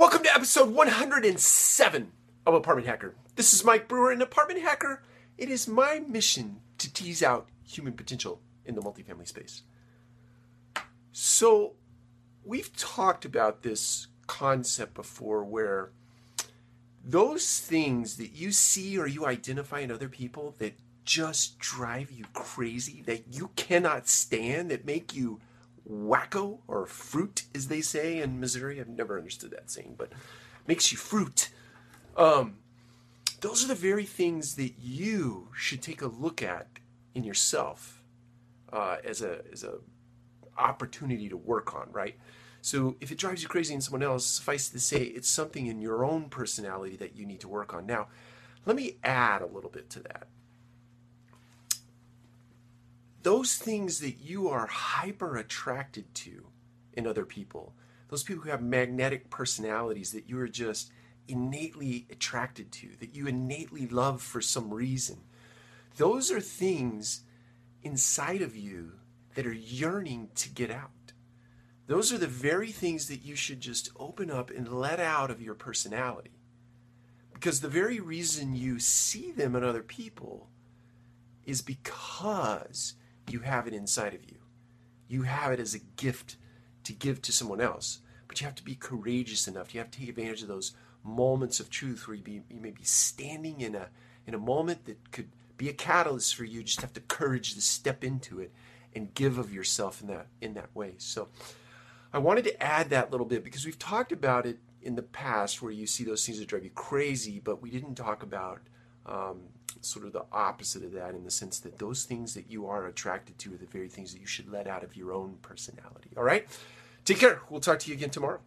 Welcome to episode 107 of Apartment Hacker. This is Mike Brewer, and Apartment Hacker, it is my mission to tease out human potential in the multifamily space. So, we've talked about this concept before where those things that you see or you identify in other people that just drive you crazy, that you cannot stand, that make you wacko or fruit, as they say in Missouri. I've never understood that saying, but makes you fruit. Um, those are the very things that you should take a look at in yourself uh, as a as a opportunity to work on, right? So if it drives you crazy in someone else, suffice to say, it's something in your own personality that you need to work on. Now, let me add a little bit to that those things that you are hyper attracted to in other people, those people who have magnetic personalities that you are just innately attracted to, that you innately love for some reason, those are things inside of you that are yearning to get out. Those are the very things that you should just open up and let out of your personality. Because the very reason you see them in other people is because you have it inside of you. You have it as a gift to give to someone else. But you have to be courageous enough. You have to take advantage of those moments of truth where you, be, you may be standing in a, in a moment that could be a catalyst for you. you. Just have the courage to step into it and give of yourself in that in that way. So I wanted to add that little bit because we've talked about it in the past where you see those things that drive you crazy, but we didn't talk about um, sort of the opposite of that in the sense that those things that you are attracted to are the very things that you should let out of your own personality. All right? Take care. We'll talk to you again tomorrow.